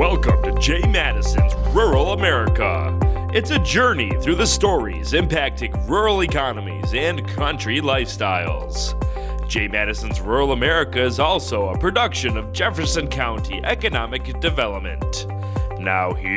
Welcome to Jay Matteson's Rural America. It's a journey through the stories impacting rural economies and country lifestyles. Jay Matteson's Rural America is also a production of Jefferson County Economic Development. Now, here's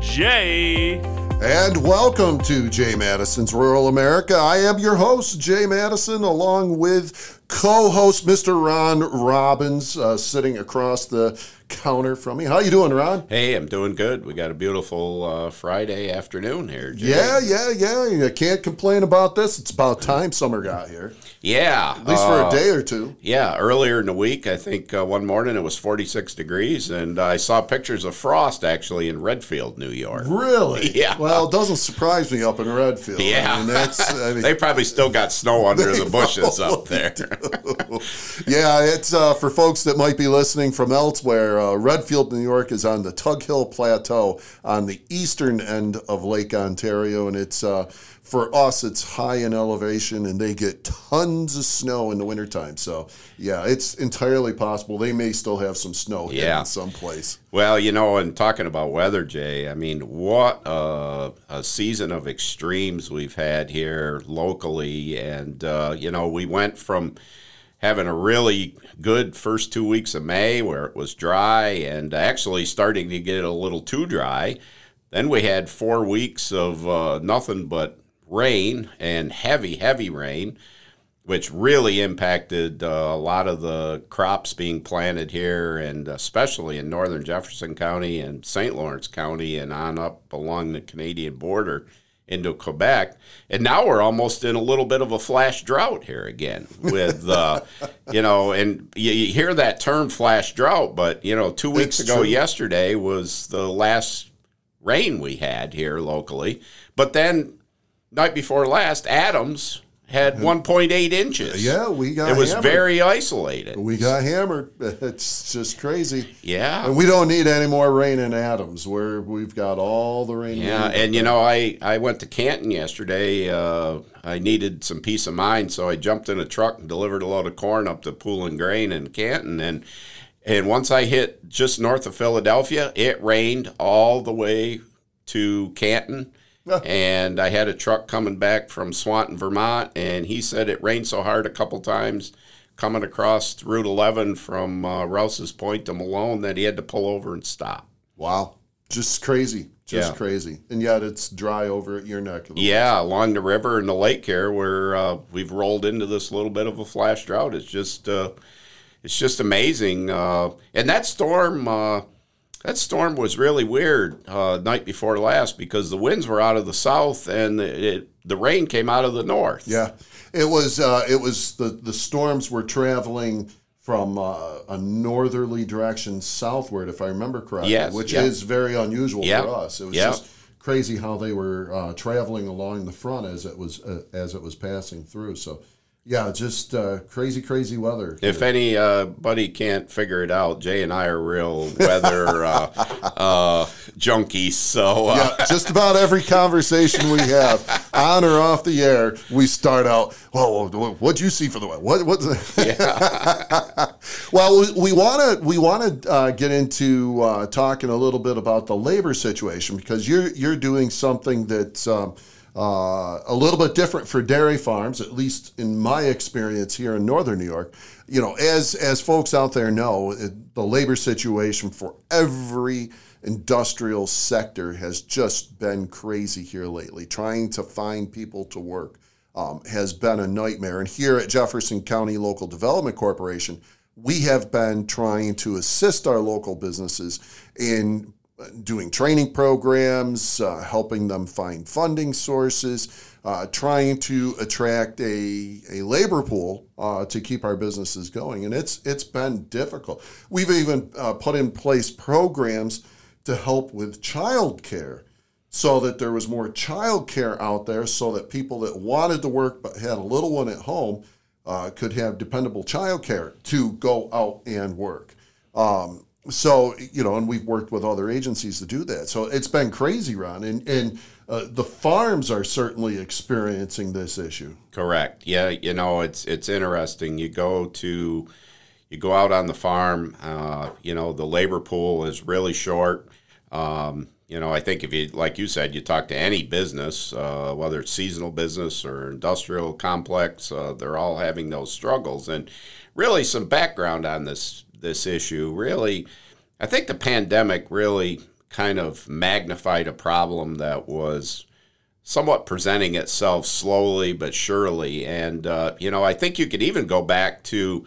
Jay. And welcome to Jay Matteson's Rural America. I am your host, Jay Matteson, along with co host Mr. Ron Robbins, uh, sitting across the counter from me. How you doing, Ron? Hey, I'm doing good. We got a beautiful uh, Friday afternoon here. Jay. Yeah, yeah, yeah. You can't complain about this. It's about time summer got here. Yeah, At least for a day or two. Yeah, earlier in the week, I think uh, one morning it was 46 degrees, and I saw pictures of frost actually in Redfield, New York. Really? Yeah. Well, it doesn't surprise me up in Redfield. Yeah, I mean, that's. I mean, they probably still got snow under the bushes up there. yeah, it's uh, for folks that might be listening from elsewhere. Uh, Redfield, New York, is on the Tug Hill Plateau on the eastern end of Lake Ontario, and it's uh, for us, it's high in elevation, and they get tons of snow in the wintertime. So, yeah, it's entirely possible they may still have some snow Yeah. hidden someplace. Well, you know, and talking about weather, Jay, I mean, what a, a season of extremes we've had here locally. And, uh, you know, we went from having a really good first two weeks of May where it was dry and actually starting to get a little too dry. Then we had four weeks of uh, nothing but rain and heavy, heavy rain which really impacted uh, a lot of the crops being planted here, and especially in northern Jefferson County and St. Lawrence County and on up along the Canadian border into Quebec. And now we're almost in a little bit of a flash drought here again with, uh, you know, and you, you hear that term flash drought, but, you know, two weeks It's ago true. yesterday was the last rain we had here locally. But then night before last, Adams had 1.8 inches. Yeah, we got It was hammered. very isolated. We got hammered. It's just crazy. Yeah. And we don't need any more rain in Adams, where we've got all the rain. Yeah, and you know, I, I went to Canton yesterday. Uh, I needed some peace of mind, so I jumped in a truck and delivered a load of corn up to Pool and Grain in Canton. And and once I hit just north of Philadelphia, it rained all the way to Canton. And I had a truck coming back from Swanton, Vermont, and he said it rained so hard a couple times coming across Route 11 from uh, Rouse's Point to Malone that he had to pull over and stop. Wow. Just crazy. Just Yeah. crazy. And yet it's dry over at your neck of the Yeah, along the river and the lake here, where uh, we've rolled into this little bit of a flash drought. It's just, uh, it's just amazing. Uh, and that storm, uh, that storm was really weird uh, night before last because the winds were out of the south and it, the rain came out of the north. Yeah. It was uh, it was the, the storms were traveling from uh, a northerly direction southward, if I remember correctly, Yes, which yeah. is very unusual Yeah, for us. It was yeah. just crazy how they were uh, traveling along the front as it was uh, as it was passing through. So, yeah, just uh, crazy, crazy weather. If anybody can't figure it out, Jay and I are real weather uh, uh, junkies. So uh, yeah, just about every conversation we have, on or off the air, we start out. Well, what'd you see for the weather? What? What? well, we want to we want to uh, get into uh, talking a little bit about the labor situation because you're you're doing something that's. Um, uh, a little bit different for dairy farms, at least in my experience here in northern New York. You know, as as folks out there know, it, the labor situation for every industrial sector has just been crazy here lately. Trying to find people to work um, has been a nightmare. And here at Jefferson County Local Development Corporation, we have been trying to assist our local businesses in doing training programs, uh, helping them find funding sources, uh, trying to attract a, a labor pool uh, to keep our businesses going. And it's it's been difficult. We've even uh, put in place programs to help with childcare so that there was more childcare out there so that people that wanted to work but had a little one at home uh, could have dependable childcare to go out and work. Um, so you know, and we've worked with other agencies to do that. So it's been crazy, Ron, and and uh, the farms are certainly experiencing this issue. Correct. Yeah, you know, it's it's interesting. You go to you go out on the farm, uh, you know, the labor pool is really short. Um, you know, I think if you, like you said, you talk to any business, uh, whether it's seasonal business or industrial complex, uh, they're all having those struggles. And really, some background on this this issue. Really, I think the pandemic really kind of magnified a problem that was somewhat presenting itself slowly but surely. And uh, you know, I think you could even go back to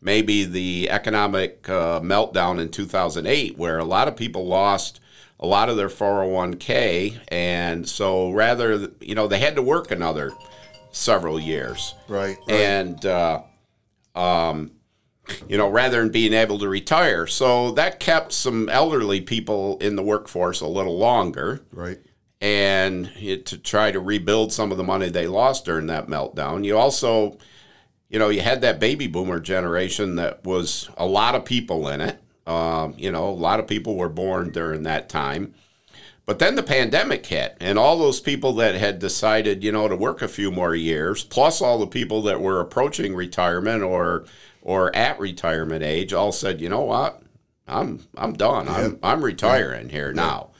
maybe the economic uh, meltdown in 2008, where a lot of people lost a lot of their 401k, and so rather, you know, they had to work another several years, Right. right. and uh, um, you know, rather than being able to retire, so that kept some elderly people in the workforce a little longer right. and it, to try to rebuild some of the money they lost during that meltdown. You also, you know, you had that baby boomer generation that was a lot of people in it. Um, you know, a lot of people were born during that time. But then the pandemic hit, and all those people that had decided, you know, to work a few more years, plus all the people that were approaching retirement or or at retirement age, all said, you know what, I'm I'm done. I'm I'm retiring here now.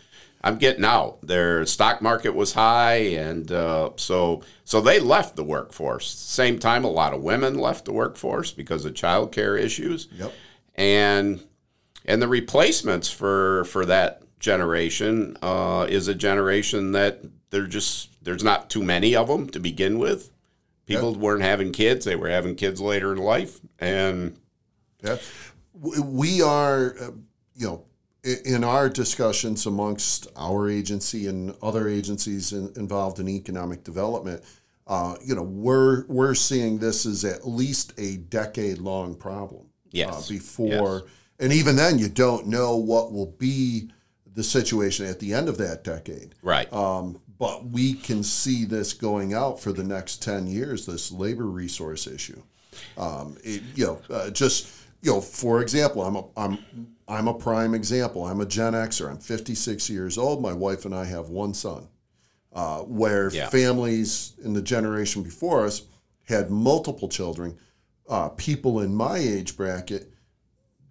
I'm getting out. Their stock market was high, and uh, so so they left the workforce. Same time, a lot of women left the workforce because of childcare issues, Yep. and and the replacements for for that generation uh, is a generation that they're just there's not too many of them to begin with. People weren't having kids; they were having kids later in life, and Yeah. We are, uh, you know, in our discussions amongst our agency and other agencies in, involved in economic development, uh, you know, we're we're seeing this as at least a decade long problem. Yes. Uh, before, and even then, you don't know what will be the situation at the end of that decade. right, Um, but we can see this going out for the next 10 years, this labor resource issue. Um, it, you know, uh, just, you know, for example, I'm a, I'm, I'm a prime example. I'm a Gen Xer. I'm 56 years old. My wife and I have one son. Uh, where Yeah. families in the generation before us had multiple children, uh, people in my age bracket,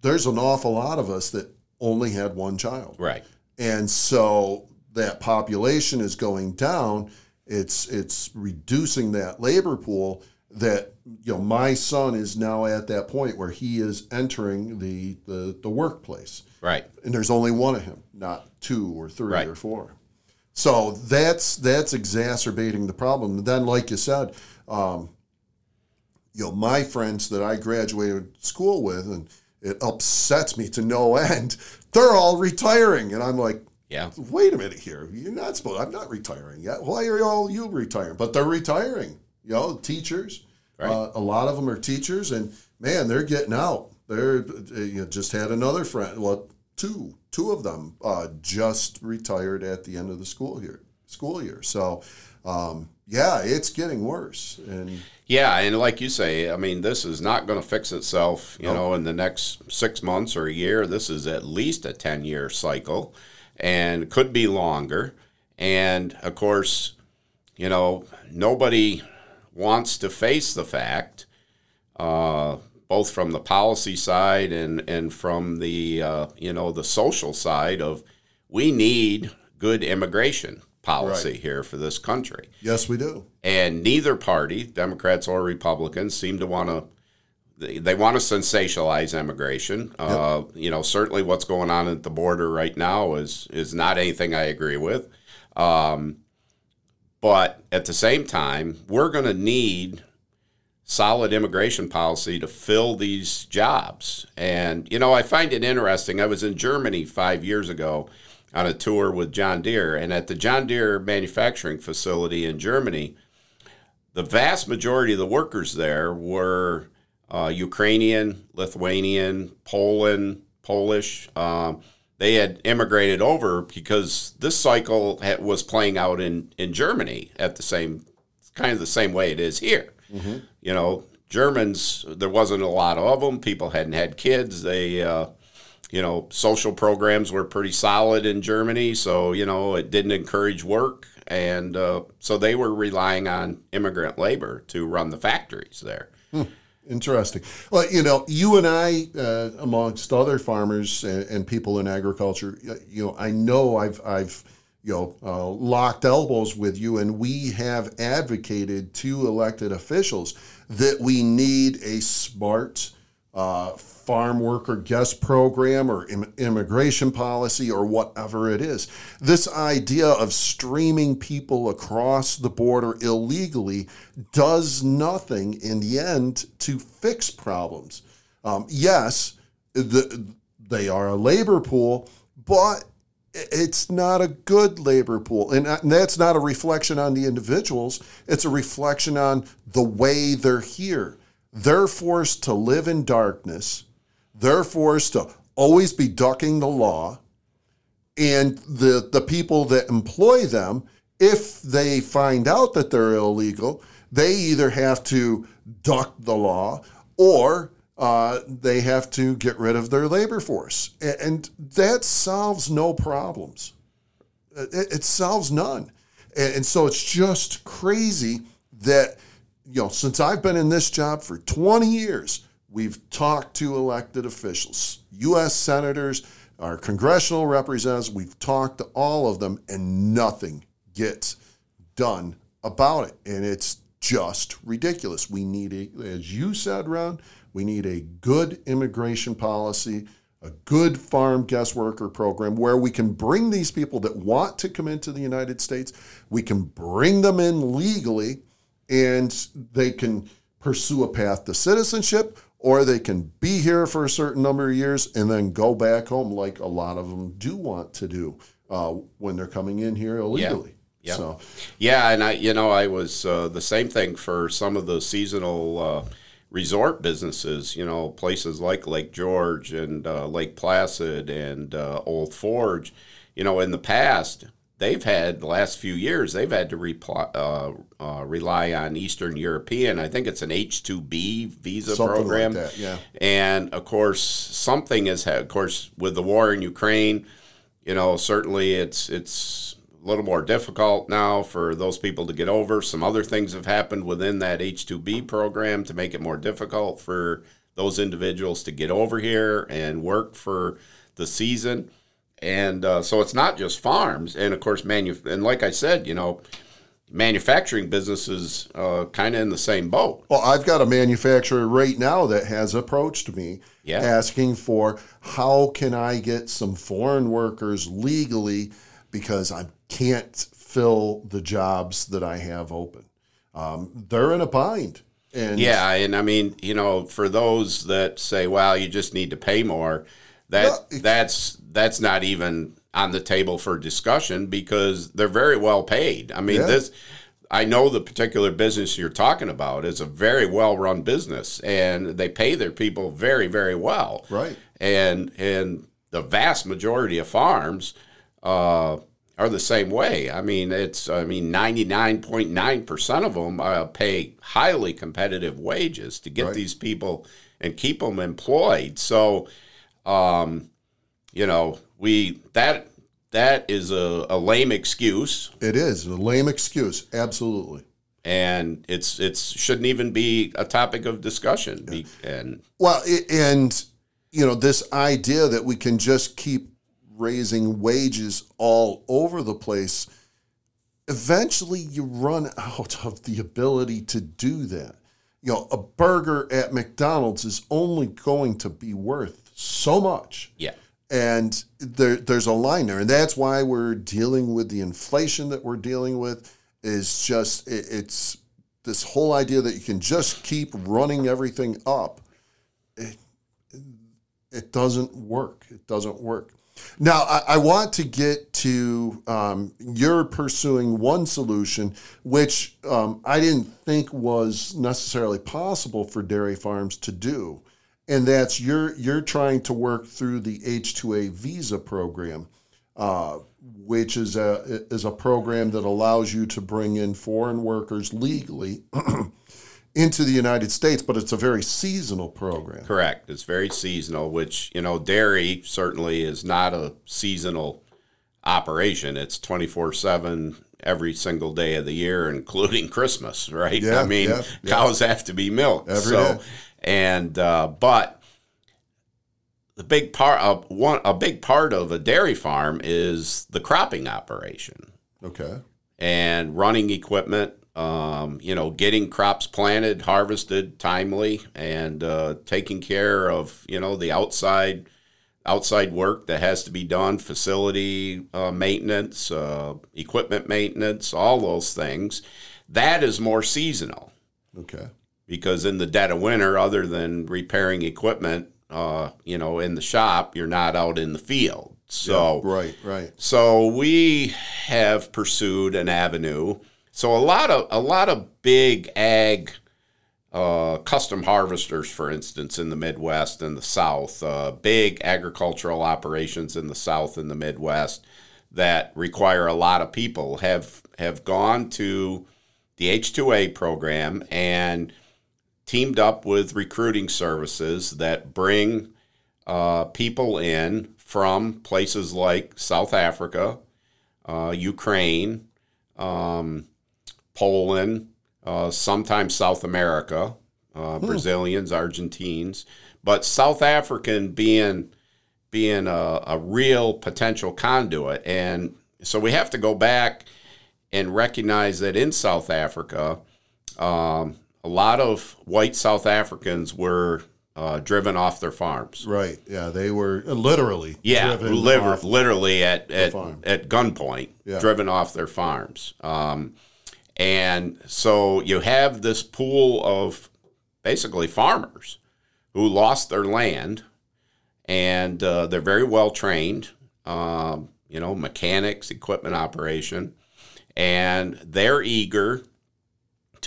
there's an awful lot of us that only had one child. right, And so that population is going down. It's it's reducing that labor pool that you know my son is now at that point where he is entering the the, the workplace. right, And there's only one of him, not two or three Right. or four. So that's that's exacerbating the problem. And then, like you said, um, you know, my friends that I graduated school with, and it upsets me to no end. They're all retiring, and I'm like, yeah, wait a minute here. You're not supposed. I'm not retiring yet. Why are all you retiring? But they're retiring. You know, teachers. Right. Uh, a lot of them are teachers, and man, they're getting out. They're you know, just had another friend. Well, two two of them uh, just retired at the end of the school year. School year. So, um, yeah, it's getting worse. And Yeah, and like you say, I mean, this is not going to fix itself, you know, in the next six months or a year. This is at least a 10 year cycle and could be longer. And of course, you know, nobody wants to face the fact, uh, both from the policy side and, and from the, uh, you know, the social side of we need good immigration policy Right. here for this country yes, we do. and neither party, Democrats or Republicans, seem to want to. They, they want to sensationalize immigration. Uh, you know, certainly what's going on at the border right now is is not anything I agree with. Um, but at the same time, we're going to need solid immigration policy to fill these jobs. And you know, I find it interesting. I was in Germany five years ago on a tour with John Deere, and at the John Deere manufacturing facility in Germany, the vast majority of the workers there were uh, Ukrainian, Lithuanian, Poland, Polish. Um, they had immigrated over because this cycle ha- was playing out in, in Germany at the same kind of the same way it is here. You know, Germans, there wasn't a lot of them. People hadn't had kids. They, uh, you know, social programs were pretty solid in Germany, so you know it didn't encourage work, and uh, so they were relying on immigrant labor to run the factories there. Interesting. Well, you know, you and I, uh, amongst other farmers and, and, people in agriculture, you know, I know I've, I've, you know, uh, locked elbows with you, and we have advocated to elected officials that we need a smart uh, farm worker guest program or Im- immigration policy or whatever it is. This idea of streaming people across the border illegally does nothing in the end to fix problems. Um, yes, the, they are a labor pool, but it's not a good labor pool. And that's not a reflection on the individuals, it's a reflection on the way they're here. They're forced to live in darkness they're forced to always be ducking the law. And the, the people that employ them, if they find out that they're illegal, they either have to duck the law or uh, they have to get rid of their labor force. And that solves no problems. It, it solves none. And so it's just crazy that, you know, since I've been in this job for 20 years, We've talked to elected officials, U.S. senators, our congressional representatives. We've talked to all of them, and nothing gets done about it. And it's just ridiculous. We need a, as you said, Ron, we need a good immigration policy, a good farm guest worker program where we can bring these people that want to come into the United States, we can bring them in legally, and they can pursue a path to citizenship or they can be here for a certain number of years and then go back home, like a lot of them do want to do uh, when they're coming in here illegally. Yeah. So. Yeah, and I, you know, I was uh, the same thing for some of the seasonal uh, resort businesses. You know, places like Lake George and uh, Lake Placid and uh, Old Forge. You know, in the past, they've had the last few years they've had to reply, uh, uh, rely on Eastern European. I think it's an H two B visa something program. Like that, yeah. And of course, something has had. Of course, with the war in Ukraine, you know, certainly it's it's a little more difficult now for those people to get over. Some other things have happened within that H two B program to make it more difficult for those individuals to get over here and work for the season and uh, so it's not just farms, and of course, manu- and like I said, you know, manufacturing businesses uh, kind of in the same boat. Well, I've got a manufacturer right now that has approached me yeah. asking for how can I get some foreign workers legally because I can't fill the jobs that I have open. Um, they're in a bind. And yeah, and I mean, you know, for those that say, "Well, you just need to pay more," that that's that's not even on the table for discussion because they're very well paid. I mean, yeah. this I know the particular business you're talking about is a very well run business and they pay their people very very well. Right. And and the vast majority of farms uh, are the same way. I mean, it's I mean 99.9% of them uh, pay highly competitive wages to get right. these people and keep them employed. So um, you know, we that that is a, a lame excuse. It is a lame excuse, absolutely. And it's it's shouldn't even be a topic of discussion. Yeah. And well, and you know, this idea that we can just keep raising wages all over the place, eventually you run out of the ability to do that. You know, a burger at McDonald's is only going to be worth so much. Yeah. And there, there's a line there. And that's why we're dealing with the inflation that we're dealing with is just it, it's this whole idea that you can just keep running everything up. It, it doesn't work. It doesn't work. Now i, I want to get to um, you're pursuing one solution which um, i didn't think was necessarily possible for dairy farms to do and that's you're you're trying to work through the H-2A visa program, uh, which is a is a program that allows you to bring in foreign workers legally into the United States, but it's a very seasonal program. Correct. It's very seasonal, which you know, dairy certainly is not a seasonal operation. It's twenty four seven every single day of the year, including Christmas, right? Yeah, I mean, yeah, cows have to be milked. Every so, day. And uh, but the big part of one a big part of a dairy farm is the cropping operation Okay. and running equipment. Um, you know, getting crops planted, harvested timely, and uh, taking care of you know the outside outside work that has to be done, facility uh, maintenance, uh, equipment maintenance, all those things. That is more seasonal Okay. Because in the dead of winter, other than repairing equipment, uh, you know, in the shop, you're not out in the field. So Right. Right. so we have pursued an avenue. So a lot of a lot of big ag uh, custom harvesters, for instance, in the Midwest and the South, uh, big agricultural operations in the South and the Midwest that require a lot of people have have gone to the H2A program and teamed up with recruiting services that bring uh, people in from places like South Africa, uh, Ukraine, um, Poland, uh, sometimes South America, uh, Brazilians, Argentines, but South African being being a, a real potential conduit, and so we have to go back and recognize that in South Africa, um, a lot of white South Africans were uh, driven off their farms. Right. Yeah. They were uh, literally. Yeah, driven liver, literally at at, at gunpoint, Yeah. driven off their farms. Um, and so you have this pool of basically farmers who lost their land, and uh, they're very well trained. Um, you know, mechanics, equipment operation, and they're eager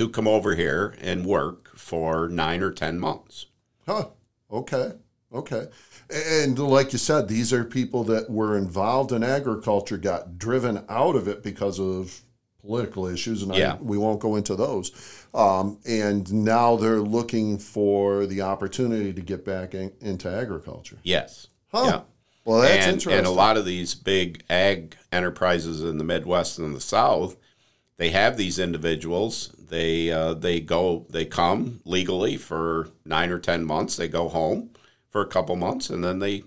to come over here and work for nine or ten months. Huh. Okay. Okay. And like you said, these are people that were involved in agriculture, got driven out of it because of political issues, and Yeah. I, we won't go into those. Um, and now they're looking for the opportunity to get back in, into agriculture. Yes. Huh. Yeah. Well, that's and, interesting. and a lot of these big ag enterprises in the Midwest and the South, they have these individuals. They uh, they go they come legally for nine or ten months. They go home for a couple months, and then they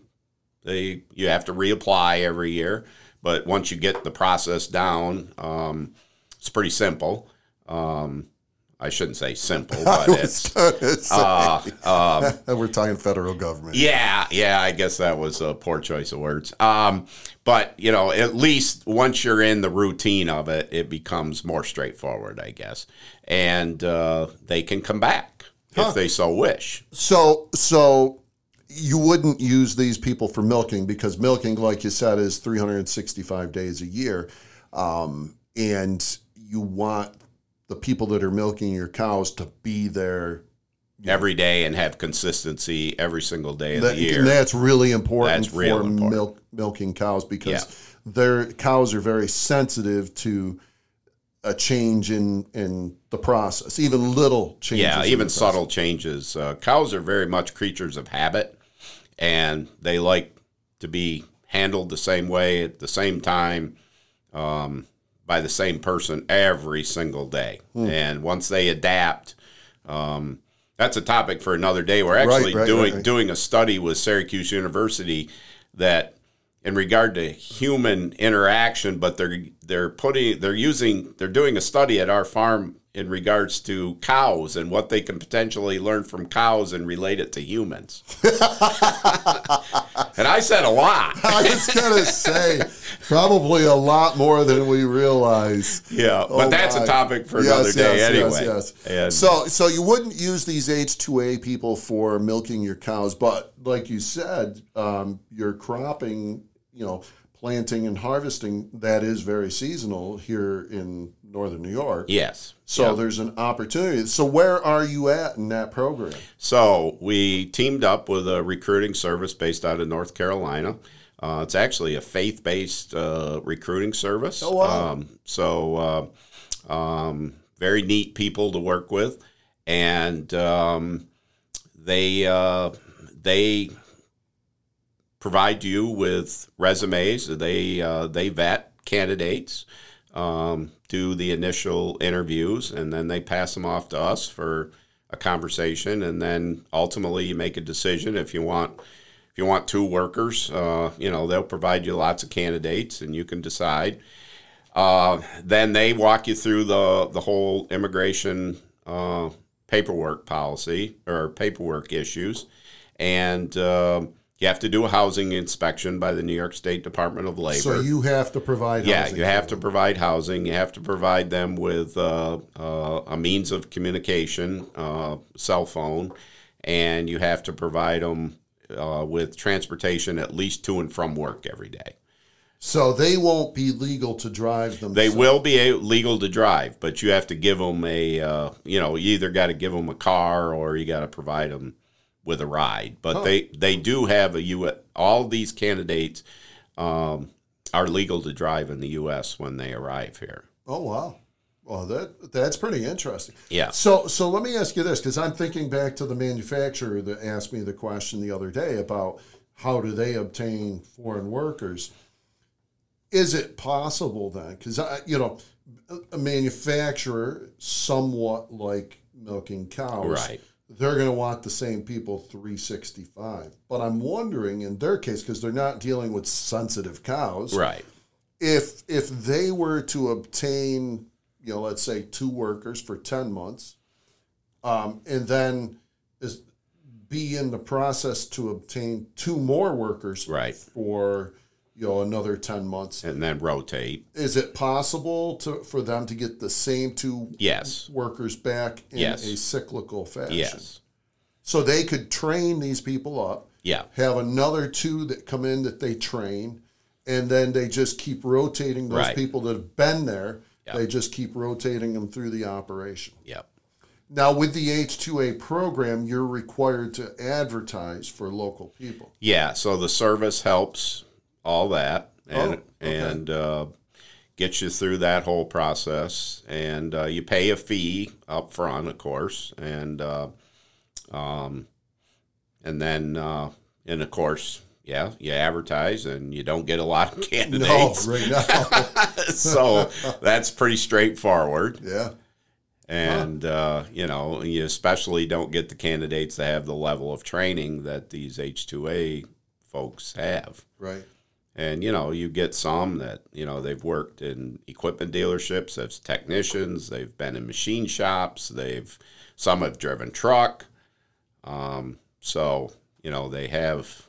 they you have to reapply every year. But once you get the process down, um, it's pretty simple. Um, I shouldn't say simple, but it's uh, uh, We're talking federal government. yeah, yeah, I guess that was a poor choice of words. Um, but you know, at least once you're in the routine of it, it becomes more straightforward, I guess, and uh, they can come back Huh. if they so wish. So, so you wouldn't use these people for milking because milking, like you said, is 365 days a year, um, and you want the people that are milking your cows to be there. Every day and have consistency every single day of That, the year. that's really important That's real for important. milk milking cows because their cows are very sensitive to a change in in the process, even little changes. Yeah, even subtle changes. Uh, cows are very much creatures of habit, and they like to be handled the same way at the same time um, by the same person every single day. Hmm. And once they adapt, um, that's a topic for another day. We're actually right, doing right, right. doing a study with Syracuse University that in regard to human interaction, but they're they're putting they're using they're doing a study at our farm in regards to cows and what they can potentially learn from cows and relate it to humans. and I said a lot. I was gonna say probably a lot more than we realize. Yeah, but Oh, that's my. a topic for Yes, another day yes, anyway. Yes, yes. And- So, so you wouldn't use these H two A people for milking your cows, but like you said, um, you're cropping, you know, planting and harvesting, that is very seasonal here in northern New York. yes. So Yeah. there's an opportunity. So where are you at in that program? So we teamed up with a recruiting service based out of North Carolina. Uh, it's actually a faith-based uh, recruiting service. Oh, wow. Um, so uh, um, very neat people to work with, and um, they uh, they provide you with resumes. They uh, they vet candidates, um, do the initial interviews, and then they pass them off to us for a conversation, and then ultimately you make a decision if you want. If you want two workers, uh, you know they'll provide you lots of candidates, and you can decide. Uh, then they walk you through the the whole immigration uh, paperwork policy or paperwork issues, and uh, you have to do a housing inspection by the New York State Department of Labor. So you have to provide. yeah, housing you have to provide housing. You have to provide them with uh, uh, a means of communication, uh, cell phone, and you have to provide them uh, with transportation at least to and from work every day. So they won't be legal to drive them. They will be legal to drive, but you have to give them a, uh, you know, you either got to give them a car or you got to provide them with a ride. But they they do have a U. All these candidates um, are legal to drive in the U.S. when they arrive here. Oh wow. Well, that that's pretty interesting. Yeah. So so let me ask you this because I'm thinking back to the manufacturer that asked me the question the other day about how do they obtain foreign workers. Is it possible then? Because you know, a manufacturer, somewhat like milking cows, Right. They're going to want the same people 365. But I'm wondering in their case because they're not dealing with sensitive cows Right. if if they were to obtain you know let's say two workers for 10 months um, and then is be in the process to obtain two more workers Right. for you know another 10 months And then rotate. is it possible to for them to get the same two Yes. workers back in Yes. a cyclical fashion Yes. so they could train these people up Yeah. have another two that come in that they train, and then they just keep rotating those Right. people that have been there. Yeah. They just keep rotating them through the operation. Yep. Now, with the H2A program, you're required to advertise for local people. Yeah, so the service helps all that and Oh, okay. and uh, gets you through that whole process, and uh, you pay a fee up front, of course, and uh, um, and then uh, and of course, yeah, you advertise, and you don't get a lot of No, candidates, right now. so that's pretty straightforward. yeah. And uh, you know, you especially don't get the candidates that have the level of training that these H two A folks have. Right. And you know, you get some that you know they've worked in equipment dealerships as technicians. They've been in machine shops. They've some have driven truck. Um, so you know they have.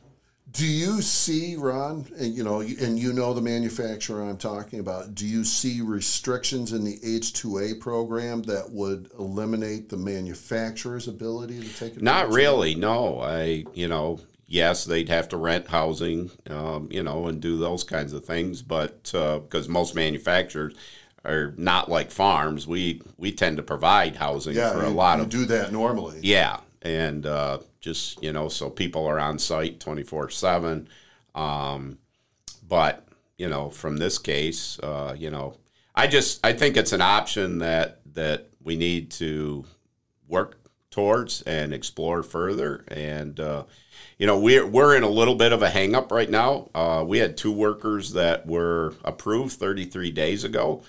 Do you see, Ron, and you know, and you know the manufacturer I'm talking about, do you see restrictions in the H2A program that would eliminate the manufacturer's ability to take? Not really. No, I you know yes they'd have to rent housing, um, you know, and do those kinds of things, but because most manufacturers are not like farms, we we tend to provide housing Yeah, for a lot you of do that normally. Yeah, and uh, just you know, so people are on site twenty four seven. Um, But you know, from this case, uh, you know, I just I think it's an option that that we need to work towards and explore further. And uh, you know, we're we're in a little bit of a hang up right now. Uh, we had two workers that were approved thirty three days ago.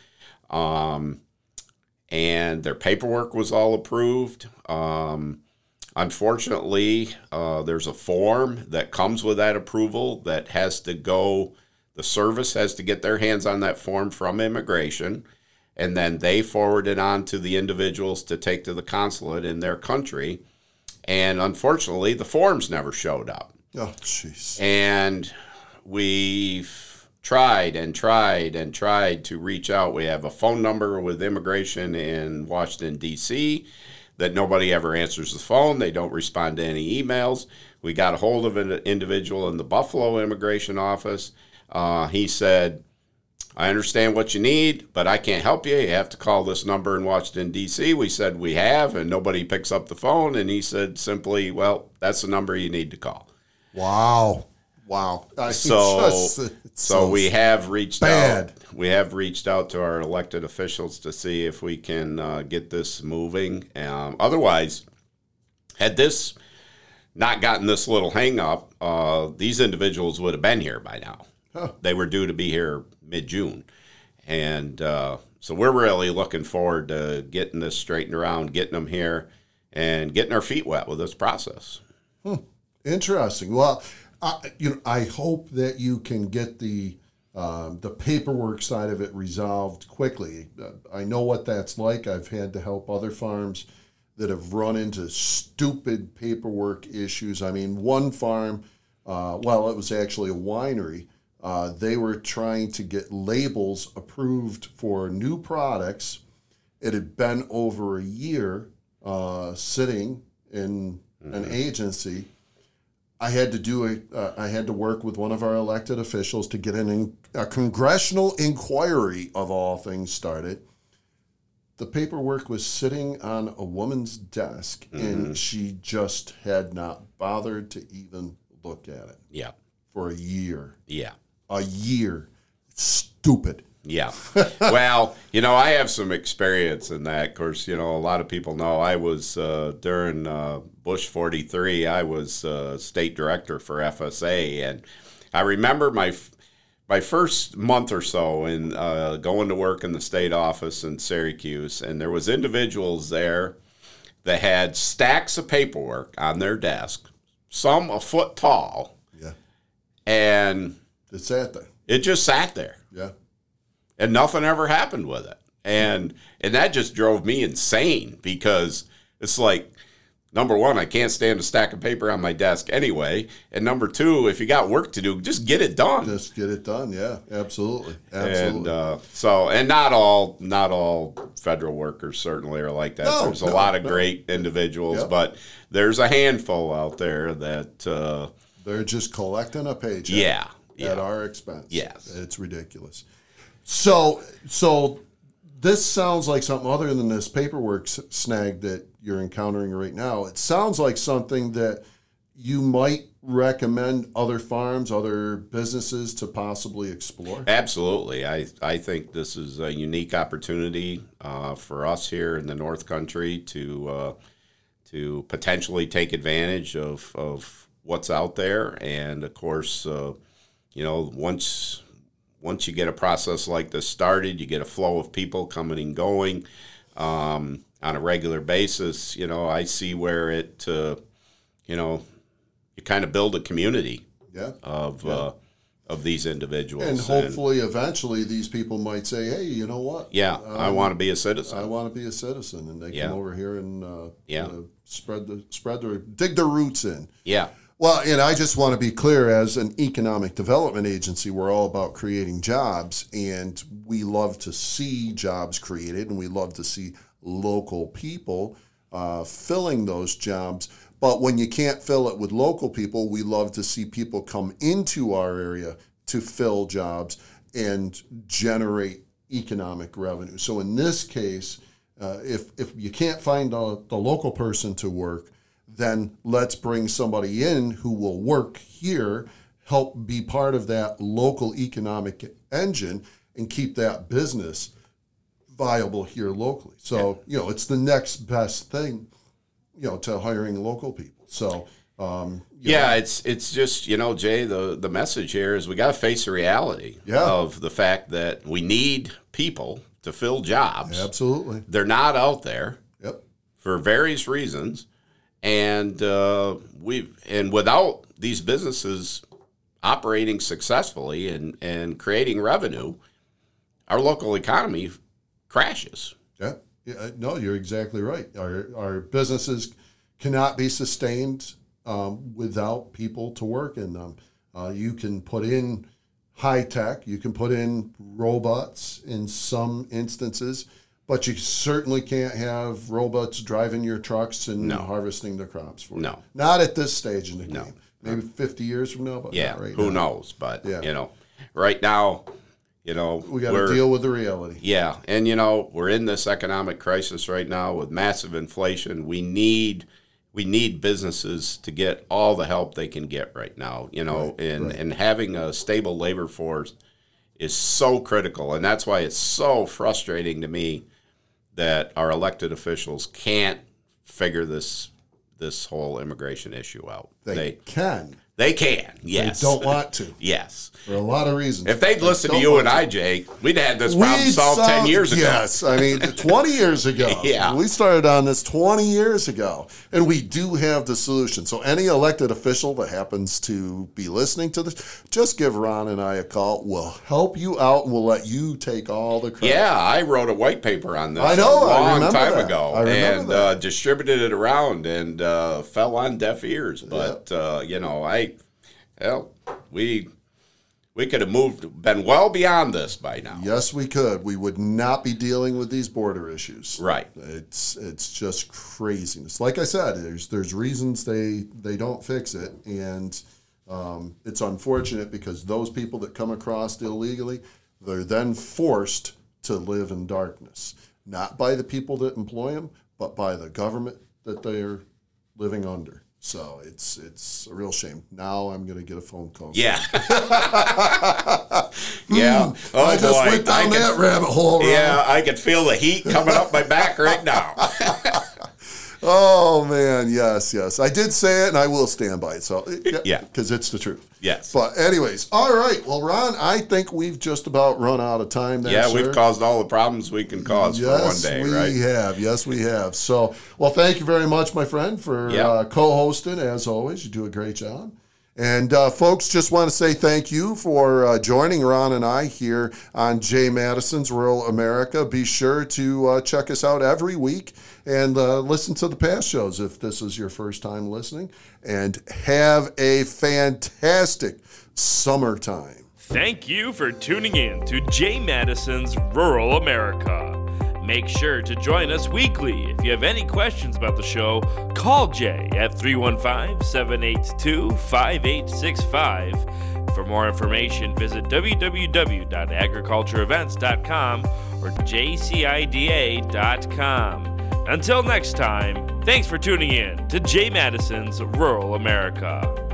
Um, and their paperwork was all approved. Um, unfortunately, uh, there's a form that comes with that approval that has to go. The service has to get their hands on that form from immigration, and then they forward it on to the individuals to take to the consulate in their country. And unfortunately, the forms never showed up. Oh, jeez. And we've tried and tried and tried to reach out. We have a phone number with immigration in Washington, D.C., that nobody ever answers the phone. They don't respond to any emails. We got a hold of an individual in the Buffalo immigration office. Uh, he said, I understand what you need, but I can't help you. You have to call this number in Washington, D.C. We said we have, and nobody picks up the phone. And he said simply, Well, that's the number you need to call. Wow. Wow. I So, just- it's so we have reached bad. out. We have reached out to our elected officials to see if we can uh, get this moving. Um, otherwise, had this not gotten this little hang up, uh, these individuals would have been here by now. They were due to be here mid June. And uh, so we're really looking forward to getting this straightened around, getting them here, and getting our feet wet with this process. Interesting. Well, I, you know, I hope that you can get the um, the paperwork side of it resolved quickly. I know what that's like. I've had to help other farms that have run into stupid paperwork issues. I mean, one farm, uh, well, it was actually a winery. Uh, they were trying to get labels approved for new products. It had been over a year uh, sitting in an agency. I had to do a, uh, I had to work with one of our elected officials to get an in, a congressional inquiry of all things started. The paperwork was sitting on a woman's desk, and she just had not bothered to even look at it Yeah, for a year. yeah. A year. Stupid. Yeah. well, you know, I have some experience in that. Of course, you know, a lot of people know I was uh, during uh, Bush 43, I was uh, state director for FSA. And I remember my. My first month or so in uh, going to work in the state office in Syracuse, and there was individuals there that had stacks of paperwork on their desk, some a foot tall, Yeah. and It's that thing. it just sat there Yeah. and nothing ever happened with it. And and that just drove me insane because it's like number one, I can't stand a stack of paper on my desk anyway, and number two, if you got work to do, just get it done. Just get it done. Yeah. Absolutely. Absolutely. And uh, so, and not all, not all federal workers certainly are like that. No, there's a no, lot of no. great individuals, but there's a handful out there that, uh, They're just collecting a paycheck. yeah, at our expense. Yes. it's ridiculous. So, so this sounds like something other than this paperwork snag that you're encountering right now. It sounds like something that you might recommend other farms, other businesses to possibly explore. Absolutely. I, I think this is a unique opportunity uh, for us here in the North Country to uh, to potentially take advantage of, of what's out there. And of course, uh, you know, once once you get a process like this started, you get a flow of people coming and going um, on a regular basis. You know, I see where it, uh, you know, you kind of build a community Yeah. of uh, of these individuals, And hopefully, eventually, these people might say, "Hey, you know what? Yeah, I want to be a citizen. I want to be a citizen," and they Yeah. come over here and uh, Yeah. uh, spread the spread their dig their roots in. yeah, Well, and I just want to be clear as an economic development agency, we're all about creating jobs, and we love to see jobs created, and we love to see local people uh, filling those jobs. But when you can't fill it with local people, we love to see people come into our area to fill jobs and generate economic revenue. So in this case, uh, if if you can't find the, the local person to work, then let's bring somebody in who will work here, help be part of that local economic engine, and keep that business viable here locally. So you know, it's the next best thing, you know, to hiring local people. So um, yeah. It's it's just you know, Jay. The the message here is we got to face the reality Yeah. of the fact that we need people to fill jobs. absolutely. They're not out there Yep. for various reasons, and uh, we and without these businesses operating successfully and and creating revenue, our local economy crashes. Yeah. yeah. uh, No, you're exactly right. Our our businesses cannot be sustained um, without people to work in them. Uh, you can put in high tech, you can put in robots in some instances, but you certainly can't have robots driving your trucks and No. harvesting the crops for you. No. Not at this stage in the No. game. Maybe 50 years from now, but Yeah, right who now. knows? But Yeah. you know, right now, you know, We got to deal with the reality. Yeah, and you know, we're in this economic crisis right now with massive inflation. We need we need businesses to get all the help they can get right now. You know, Right, and right. and having a stable labor force is so critical, and that's why it's so frustrating to me that our elected officials can't figure this this whole immigration issue out. They, They can. They can, yes. They don't want to yes. for a lot of reasons. If they'd listened to you and I, Jake, we'd had this problem solved saw- 10 years ago. Yes, I mean, 20 years ago. Yeah. We started on this 20 years ago, and we do have the solution. So, any elected official that happens to be listening to this, just give Ron and I a call. We'll help you out, and we'll let you take all the credit. Yeah, I wrote a white paper on this I know, a long time that. ago and uh, distributed it around and uh, fell on deaf ears. But uh, you know, I well, we we could have moved, been well beyond this by now. Yes, we could. We would not be dealing with these border issues. Right. It's it's just craziness. Like I said, there's there's reasons they they don't fix it, and um, it's unfortunate because those people that come across illegally, they're then forced to live in darkness, not by the people that employ them, but by the government that they're living under. So it's it's a real shame. Now I'm going to get a phone call. Yeah. yeah. Hmm. Oh I just boy. went down I that rabbit hole. Ron. yeah, I could feel the heat coming up my back right now. Oh man, yes, yes. I did say it, and I will stand by it. So Yeah. because it's the truth. Yes. But anyways, all right. Well, Ron, I think we've just about run out of time. There, yeah, sir. we've caused all the problems we can cause Yes, for one day, right? we right? have. Yes, we have. So, well, thank you very much, my friend, for Yeah. uh, co-hosting. As always, you do a great job. And uh, folks, just want to say thank you for uh, joining Ron and I here on Jay Matteson's Rural America. Be sure to uh, check us out every week and uh, listen to the past shows if this is your first time listening. And have a fantastic summertime. Thank you for tuning in to Jay Matteson's Rural America. Make sure to join us weekly. If you have any questions about the show, call Jay at 315 782 5865. For more information, visit www.agricultureevents.com or jcida.com. Until next time, thanks for tuning in to Jay Matteson's Rural America.